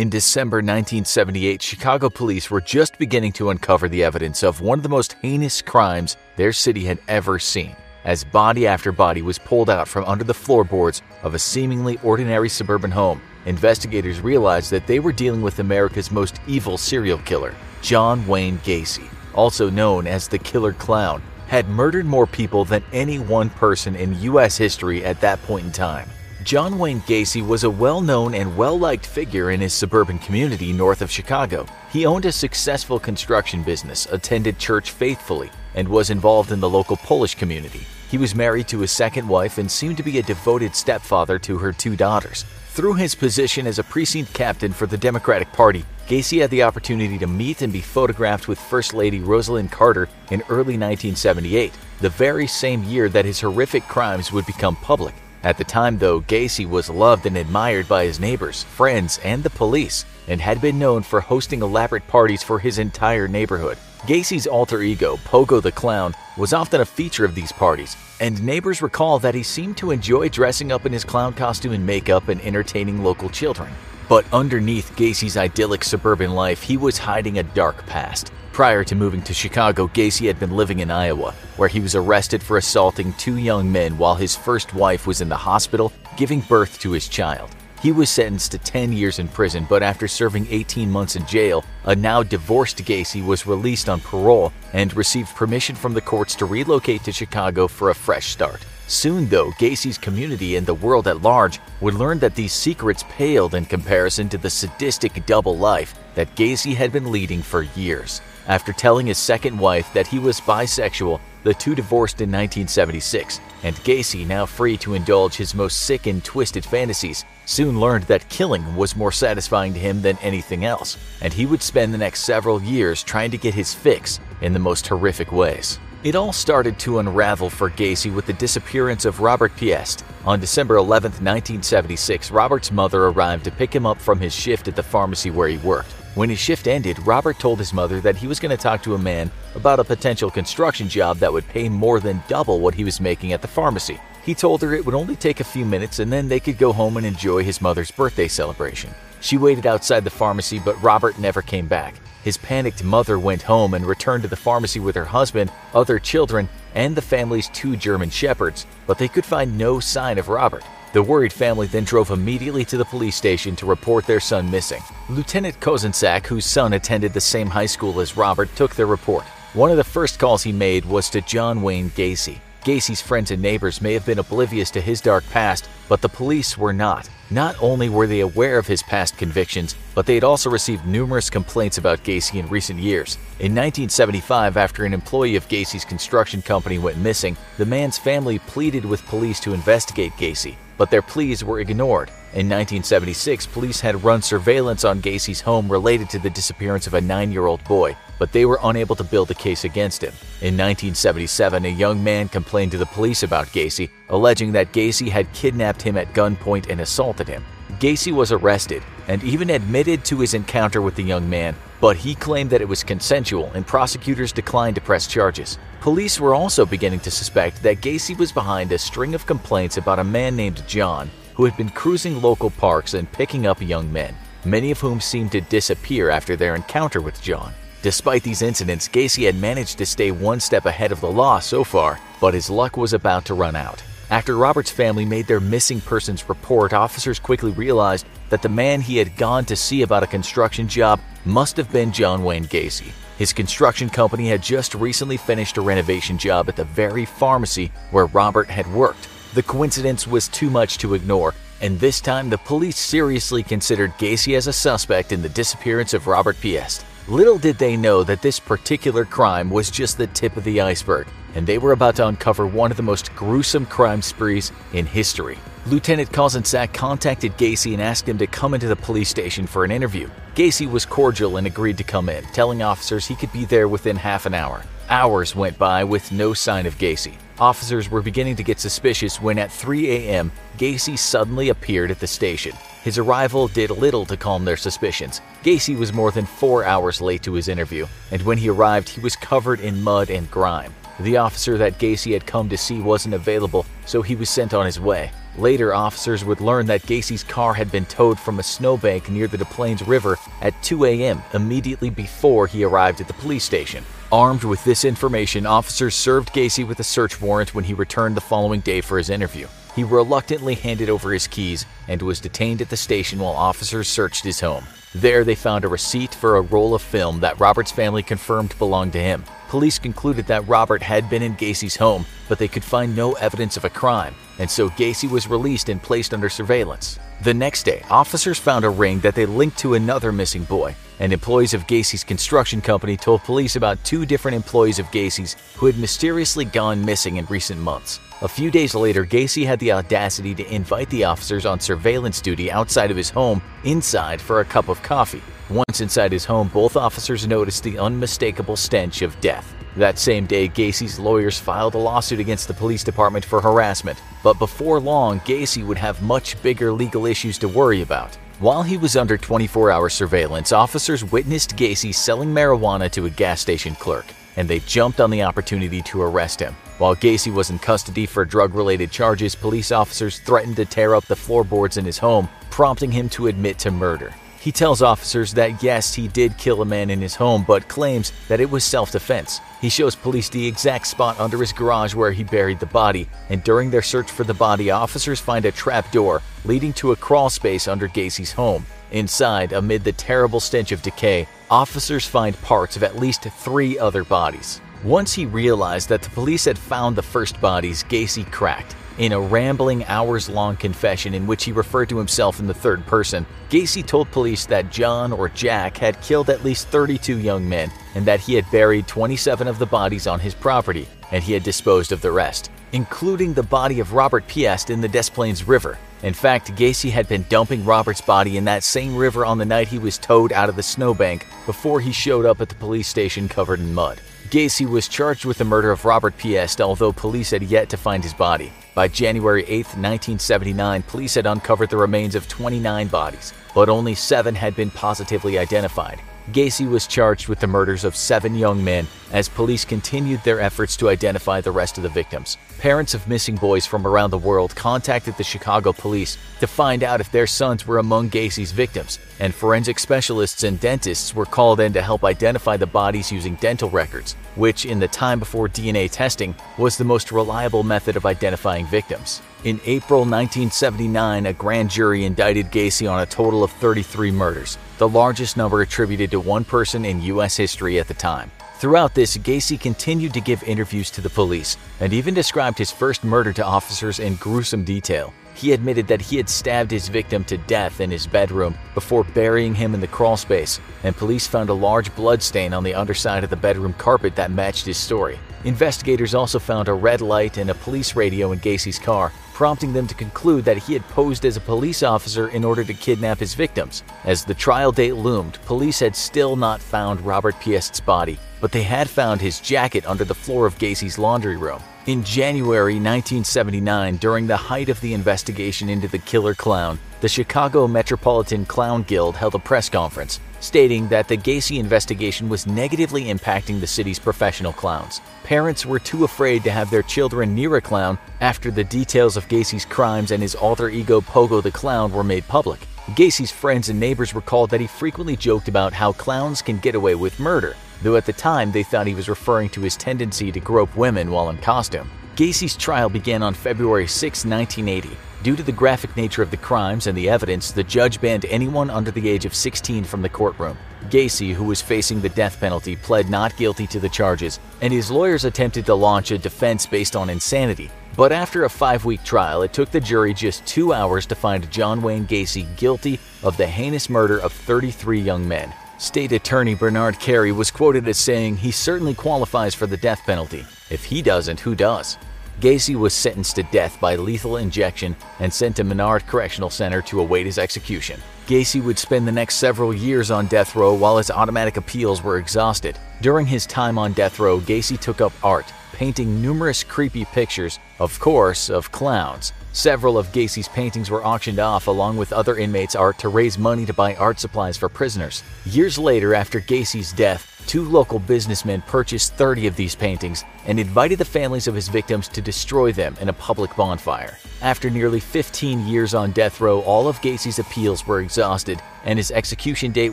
In December 1978, Chicago police were just beginning to uncover the evidence of one of the most heinous crimes their city had ever seen, as body after body was pulled out from under the floorboards of a seemingly ordinary suburban home. Investigators realized that they were dealing with America's most evil serial killer, John Wayne Gacy, also known as the Killer Clown, had murdered more people than any one person in U.S. history at that point in time. John Wayne Gacy was a well known and well liked figure in his suburban community north of Chicago. He owned a successful construction business, attended church faithfully, and was involved in the local Polish community. He was married to his second wife and seemed to be a devoted stepfather to her two daughters. Through his position as a precinct captain for the Democratic Party, Gacy had the opportunity to meet and be photographed with First Lady Rosalynn Carter in early 1978, the very same year that his horrific crimes would become public. At the time, though, Gacy was loved and admired by his neighbors, friends, and the police, and had been known for hosting elaborate parties for his entire neighborhood. Gacy's alter ego, Pogo the Clown, was often a feature of these parties, and neighbors recall that he seemed to enjoy dressing up in his clown costume and makeup and entertaining local children. But underneath Gacy's idyllic suburban life, he was hiding a dark past. Prior to moving to Chicago, Gacy had been living in Iowa, where he was arrested for assaulting two young men while his first wife was in the hospital giving birth to his child. He was sentenced to 10 years in prison, but after serving 18 months in jail, a now divorced Gacy was released on parole and received permission from the courts to relocate to Chicago for a fresh start. Soon, though, Gacy's community and the world at large would learn that these secrets paled in comparison to the sadistic double life that Gacy had been leading for years. After telling his second wife that he was bisexual, the two divorced in 1976, and Gacy, now free to indulge his most sick and twisted fantasies, soon learned that killing was more satisfying to him than anything else, and he would spend the next several years trying to get his fix in the most horrific ways. It all started to unravel for Gacy with the disappearance of Robert Piest. On December 11, 1976, Robert's mother arrived to pick him up from his shift at the pharmacy where he worked. When his shift ended, Robert told his mother that he was going to talk to a man about a potential construction job that would pay more than double what he was making at the pharmacy. He told her it would only take a few minutes and then they could go home and enjoy his mother's birthday celebration. She waited outside the pharmacy, but Robert never came back. His panicked mother went home and returned to the pharmacy with her husband, other children, and the family's two German shepherds, but they could find no sign of Robert. The worried family then drove immediately to the police station to report their son missing. Lieutenant Kozenczak, whose son attended the same high school as Robert, took their report. One of the first calls he made was to John Wayne Gacy. Gacy's friends and neighbors may have been oblivious to his dark past, but the police were not. Not only were they aware of his past convictions, but they had also received numerous complaints about Gacy in recent years. In 1975, after an employee of Gacy's construction company went missing, the man's family pleaded with police to investigate Gacy, but their pleas were ignored. In 1976, police had run surveillance on Gacy's home related to the disappearance of a nine year old boy, but they were unable to build a case against him. In 1977, a young man complained to the police about Gacy, alleging that Gacy had kidnapped him at gunpoint and assaulted him. Gacy was arrested and even admitted to his encounter with the young man, but he claimed that it was consensual and prosecutors declined to press charges. Police were also beginning to suspect that Gacy was behind a string of complaints about a man named John who had been cruising local parks and picking up young men, many of whom seemed to disappear after their encounter with John. Despite these incidents, Gacy had managed to stay one step ahead of the law so far, but his luck was about to run out. After Robert's family made their missing persons report, officers quickly realized that the man he had gone to see about a construction job must have been John Wayne Gacy. His construction company had just recently finished a renovation job at the very pharmacy where Robert had worked. The coincidence was too much to ignore, and this time the police seriously considered Gacy as a suspect in the disappearance of Robert Piest. Little did they know that this particular crime was just the tip of the iceberg, and they were about to uncover one of the most gruesome crime sprees in history. Lieutenant Kozenczak contacted Gacy and asked him to come into the police station for an interview. Gacy was cordial and agreed to come in, telling officers he could be there within half an hour. Hours went by with no sign of Gacy. Officers were beginning to get suspicious when at 3 a.m., Gacy suddenly appeared at the station. His arrival did little to calm their suspicions. Gacy was more than four hours late to his interview, and when he arrived, he was covered in mud and grime. The officer that Gacy had come to see wasn't available, so he was sent on his way. Later, officers would learn that Gacy's car had been towed from a snowbank near the Des Plaines River at 2 a.m. immediately before he arrived at the police station. Armed with this information, officers served Gacy with a search warrant when he returned the following day for his interview. He reluctantly handed over his keys and was detained at the station while officers searched his home. There, they found a receipt for a roll of film that Robert's family confirmed belonged to him. Police concluded that Robert had been in Gacy's home, but they could find no evidence of a crime, and so Gacy was released and placed under surveillance. The next day, officers found a ring that they linked to another missing boy, and employees of Gacy's construction company told police about two different employees of Gacy's who had mysteriously gone missing in recent months. A few days later, Gacy had the audacity to invite the officers on surveillance duty outside of his home inside for a cup of coffee. Once inside his home, both officers noticed the unmistakable stench of death. That same day, Gacy's lawyers filed a lawsuit against the police department for harassment, but before long, Gacy would have much bigger legal issues to worry about. While he was under 24 hour surveillance, officers witnessed Gacy selling marijuana to a gas station clerk, and they jumped on the opportunity to arrest him. While Gacy was in custody for drug related charges, police officers threatened to tear up the floorboards in his home, prompting him to admit to murder. He tells officers that yes, he did kill a man in his home, but claims that it was self defense. He shows police the exact spot under his garage where he buried the body, and during their search for the body, officers find a trap door leading to a crawl space under Gacy's home. Inside, amid the terrible stench of decay, officers find parts of at least three other bodies. Once he realized that the police had found the first bodies, Gacy cracked. In a rambling, hours long confession in which he referred to himself in the third person, Gacy told police that John or Jack had killed at least 32 young men and that he had buried 27 of the bodies on his property and he had disposed of the rest, including the body of Robert Piest in the Des Plaines River. In fact, Gacy had been dumping Robert's body in that same river on the night he was towed out of the snowbank before he showed up at the police station covered in mud. Gacy was charged with the murder of Robert Piest, although police had yet to find his body. By January 8, 1979, police had uncovered the remains of 29 bodies, but only seven had been positively identified. Gacy was charged with the murders of seven young men as police continued their efforts to identify the rest of the victims. Parents of missing boys from around the world contacted the Chicago police to find out if their sons were among Gacy's victims, and forensic specialists and dentists were called in to help identify the bodies using dental records, which, in the time before DNA testing, was the most reliable method of identifying victims. In April 1979, a grand jury indicted Gacy on a total of 33 murders, the largest number attributed to one person in U.S. history at the time. Throughout this, Gacy continued to give interviews to the police and even described his first murder to officers in gruesome detail. He admitted that he had stabbed his victim to death in his bedroom before burying him in the crawlspace, and police found a large blood stain on the underside of the bedroom carpet that matched his story. Investigators also found a red light and a police radio in Gacy's car, prompting them to conclude that he had posed as a police officer in order to kidnap his victims. As the trial date loomed, police had still not found Robert Piest's body, but they had found his jacket under the floor of Gacy's laundry room. In January 1979, during the height of the investigation into the killer clown, the Chicago Metropolitan Clown Guild held a press conference, stating that the Gacy investigation was negatively impacting the city's professional clowns. Parents were too afraid to have their children near a clown after the details of Gacy's crimes and his alter ego Pogo the Clown were made public. Gacy's friends and neighbors recalled that he frequently joked about how clowns can get away with murder, though at the time they thought he was referring to his tendency to grope women while in costume. Gacy's trial began on February 6, 1980. Due to the graphic nature of the crimes and the evidence, the judge banned anyone under the age of 16 from the courtroom. Gacy, who was facing the death penalty, pled not guilty to the charges, and his lawyers attempted to launch a defense based on insanity. But after a five week trial, it took the jury just two hours to find John Wayne Gacy guilty of the heinous murder of 33 young men. State Attorney Bernard Carey was quoted as saying he certainly qualifies for the death penalty. If he doesn't, who does? Gacy was sentenced to death by lethal injection and sent to Menard Correctional Center to await his execution. Gacy would spend the next several years on death row while his automatic appeals were exhausted. During his time on death row, Gacy took up art, painting numerous creepy pictures, of course, of clowns. Several of Gacy's paintings were auctioned off along with other inmates' art to raise money to buy art supplies for prisoners. Years later, after Gacy's death, two local businessmen purchased 30 of these paintings and invited the families of his victims to destroy them in a public bonfire. After nearly 15 years on death row, all of Gacy's appeals were exhausted, and his execution date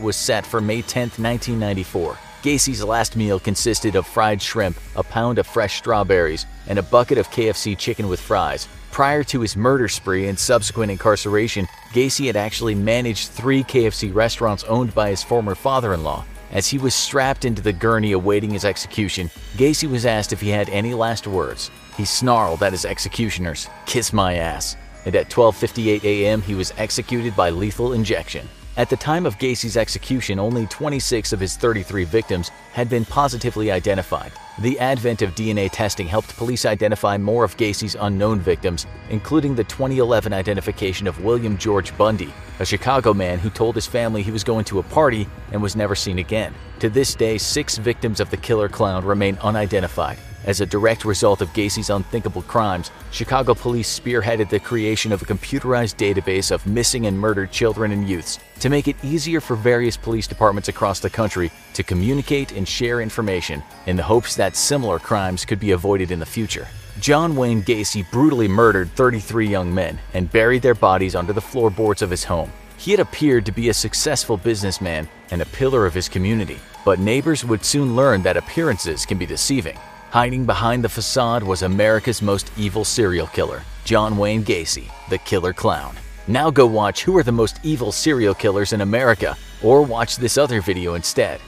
was set for May 10, 1994. Gacy's last meal consisted of fried shrimp, a pound of fresh strawberries, and a bucket of KFC chicken with fries. Prior to his murder spree and subsequent incarceration, Gacy had actually managed three KFC restaurants owned by his former father in law. As he was strapped into the gurney awaiting his execution, Gacy was asked if he had any last words. He snarled at his executioners, Kiss my ass. And at 12:58 a.m., he was executed by lethal injection. At the time of Gacy's execution, only 26 of his 33 victims had been positively identified. The advent of DNA testing helped police identify more of Gacy's unknown victims, including the 2011 identification of William George Bundy, a Chicago man who told his family he was going to a party and was never seen again. To this day, six victims of the killer clown remain unidentified. As a direct result of Gacy's unthinkable crimes, Chicago police spearheaded the creation of a computerized database of missing and murdered children and youths to make it easier for various police departments across the country to communicate and share information in the hopes that similar crimes could be avoided in the future. John Wayne Gacy brutally murdered 33 young men and buried their bodies under the floorboards of his home. He had appeared to be a successful businessman and a pillar of his community, but neighbors would soon learn that appearances can be deceiving. Hiding behind the facade was America's most evil serial killer, John Wayne Gacy, the Killer Clown. Now go watch Who Are the Most Evil Serial Killers in America, or watch this other video instead.